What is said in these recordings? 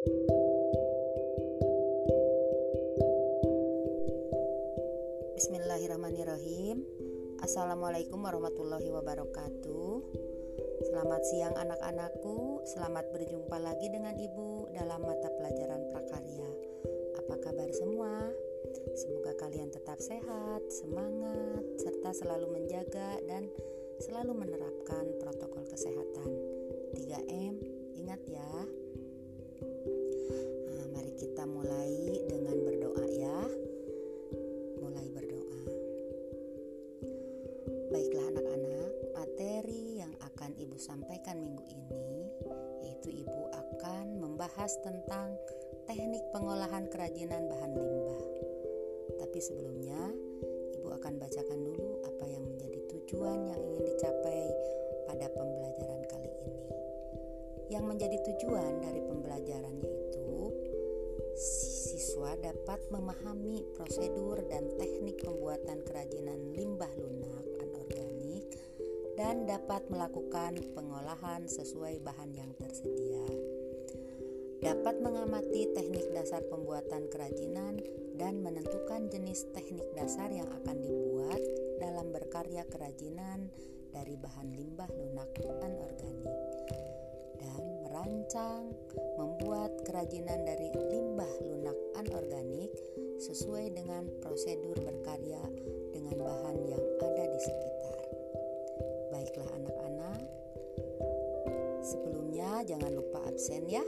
Bismillahirrahmanirrahim. Assalamualaikum warahmatullahi wabarakatuh. Selamat siang anak-anakku. Selamat berjumpa lagi dengan ibu dalam mata pelajaran prakarya. Apa kabar semua? Semoga kalian tetap sehat, semangat, serta selalu menjaga dan selalu menerapkan protokol kesehatan. 3M, ingat ya membahas tentang teknik pengolahan kerajinan bahan limbah tapi sebelumnya, Ibu akan bacakan dulu apa yang menjadi tujuan yang ingin dicapai pada pembelajaran kali ini. Yang menjadi tujuan dari pembelajaran yaitu siswa dapat memahami prosedur dan teknik pembuatan kerajinan limbah lunak anorganik dan dapat melakukan pengolahan sesuai bahan yang tersedia. Dapat mengamati teknik dasar pembuatan kerajinan dan menentukan jenis teknik dasar yang akan dibuat dalam berkarya kerajinan dari bahan limbah lunak anorganik dan merancang membuat kerajinan dari limbah lunak anorganik sesuai dengan prosedur berkarya dengan bahan yang ada di sekitar. Baiklah anak-anak, sebelumnya jangan lupa absen ya.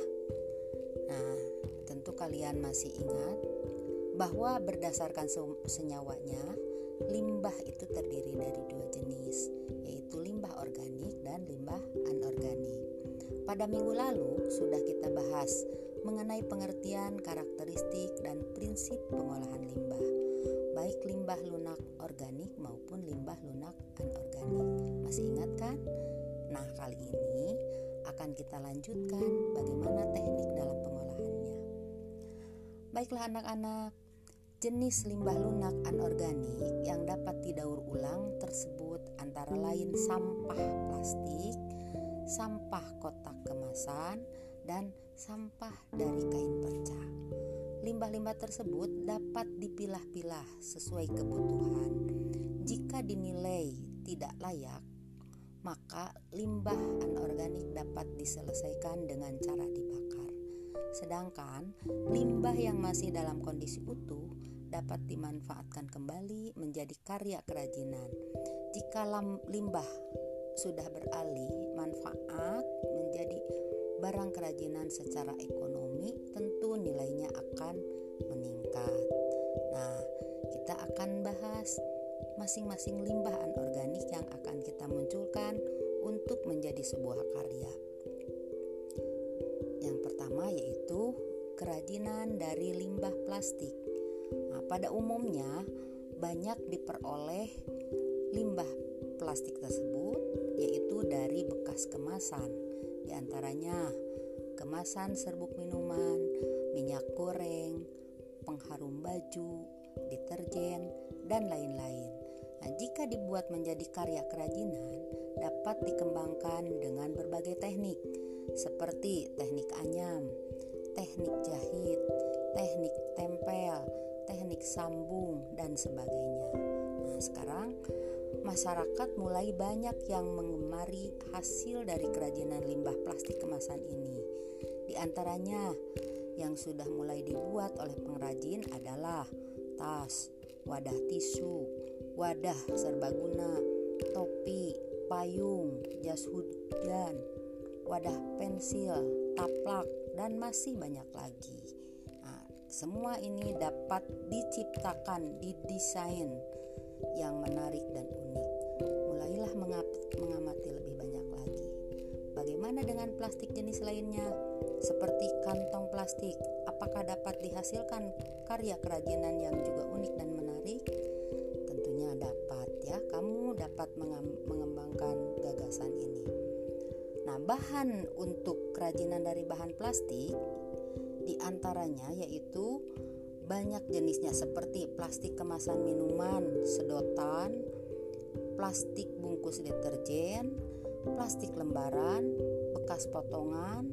Kalian masih ingat bahwa berdasarkan senyawanya, limbah itu terdiri dari dua jenis, yaitu limbah organik dan limbah anorganik. Pada minggu lalu sudah kita bahas mengenai pengertian karakteristik dan prinsip pengolahan limbah, baik limbah lunak organik maupun limbah lunak anorganik. Masih ingat kan? Nah, kali ini akan kita lanjutkan bagaimana teknik. Baiklah anak-anak, Jenis limbah lunak anorganik yang dapat didaur ulang tersebut antara lain sampah plastik, sampah kotak kemasan, dan sampah dari kain perca. Limbah-limbah tersebut dapat dipilah-pilah sesuai kebutuhan. Jika dinilai tidak layak, maka limbah anorganik dapat diselesaikan dengan cara dibakar. Sedangkan limbah yang masih dalam kondisi utuh dapat dimanfaatkan kembali menjadi karya kerajinan. Jika limbah sudah beralih manfaat menjadi barang kerajinan secara ekonomi, tentu nilainya akan meningkat. Nah, kita akan bahas masing-masing limbah anorganik yang akan kita munculkan untuk menjadi sebuah kerajinan dari limbah plastik. Nah, pada umumnya banyak diperoleh limbah plastik tersebut yaitu dari bekas kemasan. Di antaranya kemasan serbuk minuman, minyak goreng, pengharum baju, deterjen, dan lain-lain. Nah, jika dibuat menjadi karya kerajinan, dapat dikembangkan dengan berbagai teknik, seperti teknik anyam, sambung, dan sebagainya. Nah, sekarang masyarakat mulai banyak yang mengemari hasil dari kerajinan limbah plastik kemasan ini. Di antaranya yang sudah mulai dibuat oleh pengrajin adalah tas, wadah tisu, wadah serbaguna, topi, payung, jas hujan, wadah pensil, taplak, dan masih banyak lagi. Semua ini dapat diciptakan, didesain yang menarik dan unik. Mulailah mengamati lebih banyak lagi. Bagaimana dengan plastik jenis lainnya? Seperti kantong plastik, apakah dapat dihasilkan karya kerajinan yang juga unik dan menarik? Tentunya dapat ya. Kamu dapat mengembangkan gagasan ini. Nah, bahan untuk kerajinan dari bahan plastik di antaranya yaitu banyak jenisnya seperti plastik kemasan minuman, sedotan, plastik bungkus deterjen, plastik lembaran, bekas potongan,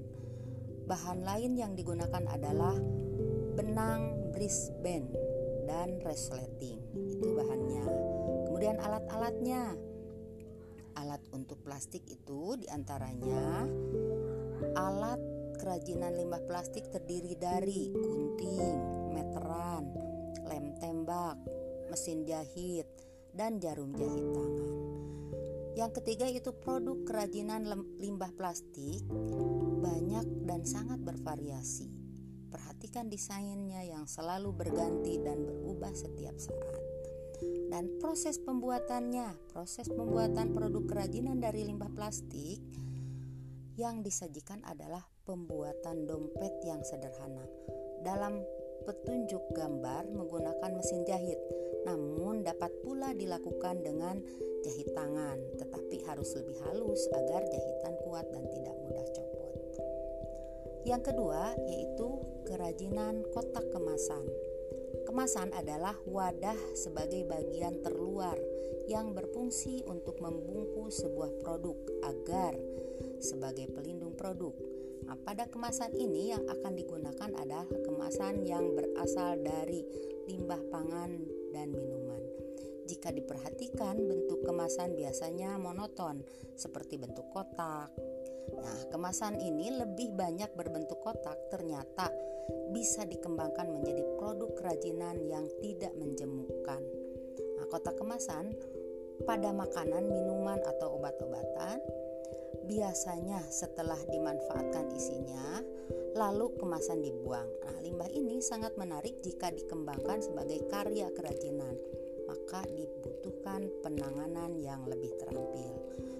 Bahan lain yang digunakan adalah benang Brisbane dan resleting. Itu bahannya. Kemudian alat-alatnya. Alat untuk plastik itu di antaranya alat kerajinan limbah plastik terdiri dari gunting, meteran, lem tembak, mesin jahit, dan jarum jahit tangan. Yang ketiga itu produk kerajinan limbah plastik banyak dan sangat bervariasi. Perhatikan desainnya yang selalu berganti dan berubah setiap saat. Dan proses pembuatannya, proses pembuatan produk kerajinan dari limbah plastik yang disajikan adalah pembuatan dompet yang sederhana. Dalam petunjuk gambar menggunakan mesin jahit, namun dapat pula dilakukan dengan jahit tangan, tetapi harus lebih halus agar jahitan kuat dan tidak mudah copot. Yang kedua yaitu kerajinan kotak kemasan. Kemasan adalah wadah sebagai bagian terluar yang berfungsi untuk membungkus sebuah produk agar sebagai pelindung produk Nah, pada kemasan ini yang akan digunakan adalah kemasan yang berasal dari limbah pangan dan minuman. Jika diperhatikan, bentuk kemasan biasanya monoton, seperti bentuk kotak. Nah, kemasan ini lebih banyak berbentuk kotak, ternyata bisa dikembangkan menjadi produk kerajinan yang tidak menjemukkan. Nah, kotak kemasan pada makanan, minuman, atau obat-obatan Biasanya setelah dimanfaatkan isinya, lalu kemasan dibuang. Nah, limbah ini sangat menarik jika dikembangkan sebagai karya kerajinan, maka dibutuhkan penanganan yang lebih terampil.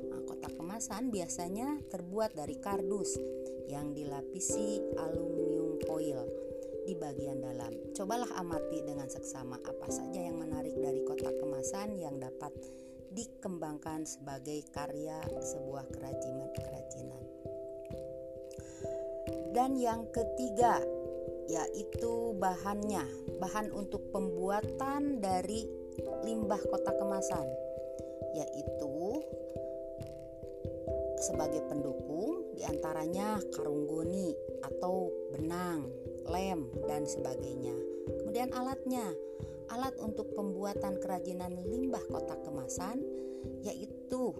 Nah, kotak kemasan biasanya terbuat dari kardus yang dilapisi aluminium foil di bagian dalam. Cobalah amati dengan seksama apa saja yang menarik dari kotak kemasan yang dapat dikembangkan sebagai karya sebuah kerajinan-kerajinan. Dan yang ketiga yaitu bahannya, bahan untuk pembuatan dari limbah kotak kemasan, yaitu sebagai pendukung di antaranya karung goni atau benang, lem, dan sebagainya. Kemudian alatnya, alat untuk pembuatan kerajinan limbah kotak kemasan yaitu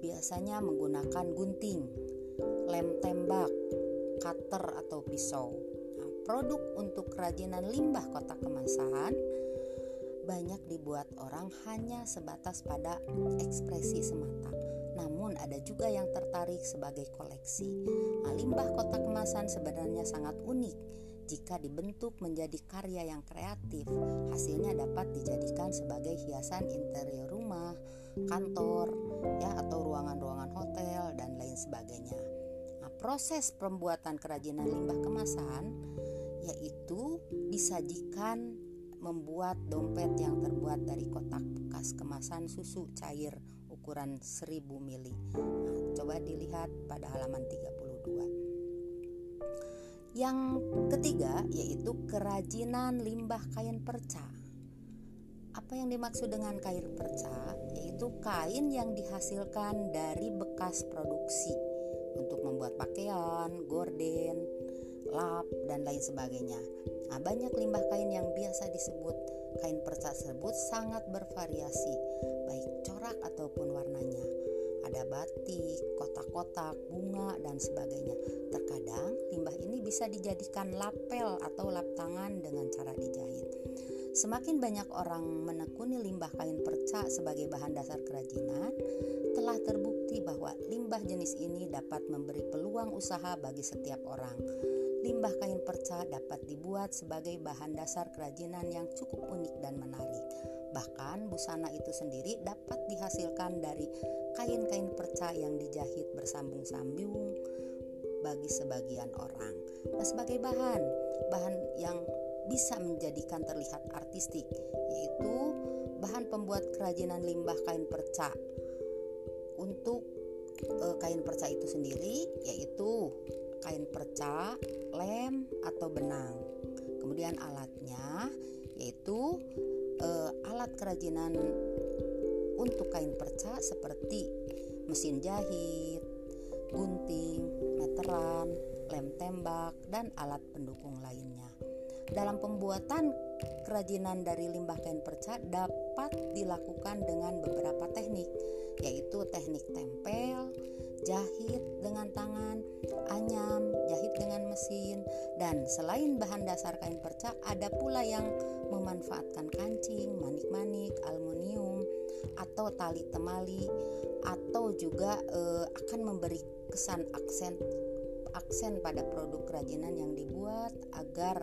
biasanya menggunakan gunting, lem tembak, cutter atau pisau. Nah, produk untuk kerajinan limbah kotak kemasan banyak dibuat orang hanya sebatas pada ekspresi semata. Namun ada juga yang tertarik sebagai koleksi. Nah, limbah kotak kemasan sebenarnya sangat unik jika dibentuk menjadi karya yang kreatif, hasilnya dapat dijadikan sebagai hiasan interior rumah, kantor, ya atau ruangan-ruangan hotel dan lain sebagainya. Nah, proses pembuatan kerajinan limbah kemasan yaitu disajikan membuat dompet yang terbuat dari kotak bekas kemasan susu cair ukuran 1000 mili. Nah, coba dilihat pada halaman 32. Yang ketiga yaitu kerajinan limbah kain perca. Apa yang dimaksud dengan kain perca? Yaitu kain yang dihasilkan dari bekas produksi untuk membuat pakaian, gorden, lap, dan lain sebagainya. Nah, banyak limbah kain yang biasa disebut kain perca tersebut sangat bervariasi, baik ataupun warnanya ada batik, kotak-kotak, bunga, dan sebagainya. Terkadang limbah ini bisa dijadikan lapel atau lap tangan dengan cara dijahit. Semakin banyak orang menekuni limbah kain perca sebagai bahan dasar kerajinan, telah terbukti bahwa limbah jenis ini dapat memberi peluang usaha bagi setiap orang. Limbah kain perca dapat dibuat sebagai bahan dasar kerajinan yang cukup unik dan menarik. Bahkan busana itu sendiri dapat dihasilkan dari kain-kain perca yang dijahit bersambung-sambung bagi sebagian orang. Nah, sebagai bahan, bahan yang bisa menjadikan terlihat artistik yaitu bahan pembuat kerajinan limbah kain perca. Untuk e, kain perca itu sendiri yaitu kain perca, lem atau benang. Kemudian alatnya yaitu alat kerajinan untuk kain perca seperti mesin jahit, gunting, meteran, lem tembak, dan alat pendukung lainnya. Dalam pembuatan kerajinan dari limbah kain perca dapat dilakukan dengan beberapa teknik, yaitu teknik tempel, jahit dengan tangan, anyam, jahit dengan mesin, dan selain bahan dasar kain perca, ada pula yang memanfaatkan kancing, manik-manik, aluminium, atau tali temali, atau juga e, akan memberi kesan aksen aksen pada produk kerajinan yang dibuat agar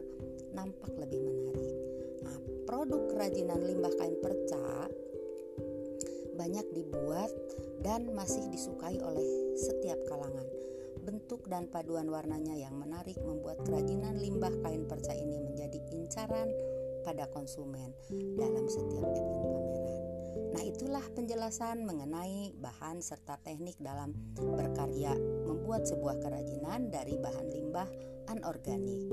nampak lebih menarik. Nah, produk kerajinan limbah kain perca banyak dibuat dan masih disukai oleh setiap kalangan. Bentuk dan paduan warnanya yang menarik membuat kerajinan limbah kain perca ini menjadi incaran pada konsumen dalam setiap event pameran. Nah, itulah penjelasan mengenai bahan serta teknik dalam berkarya membuat sebuah kerajinan dari bahan limbah anorganik.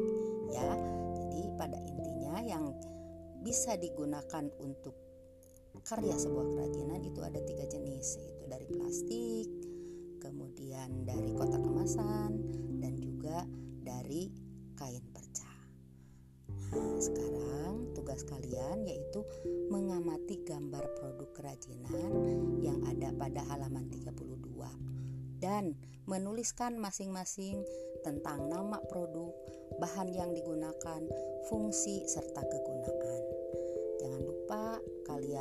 Ya, jadi pada intinya yang bisa digunakan untuk karya sebuah kerajinan itu ada tiga jenis yaitu dari plastik, kemudian dari kotak kemasan dan juga dari kain perca. Nah, sekarang tugas kalian yaitu mengamati gambar produk kerajinan yang ada pada halaman 32 dan menuliskan masing-masing tentang nama produk, bahan yang digunakan, fungsi, serta kegunaan.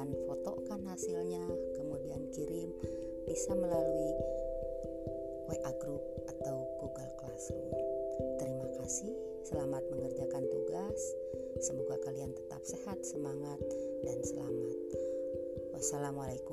Kalian fotokan hasilnya, kemudian kirim bisa melalui WA Group atau Google Classroom. Terima kasih, selamat mengerjakan tugas. Semoga kalian tetap sehat, semangat, dan selamat. Wassalamualaikum.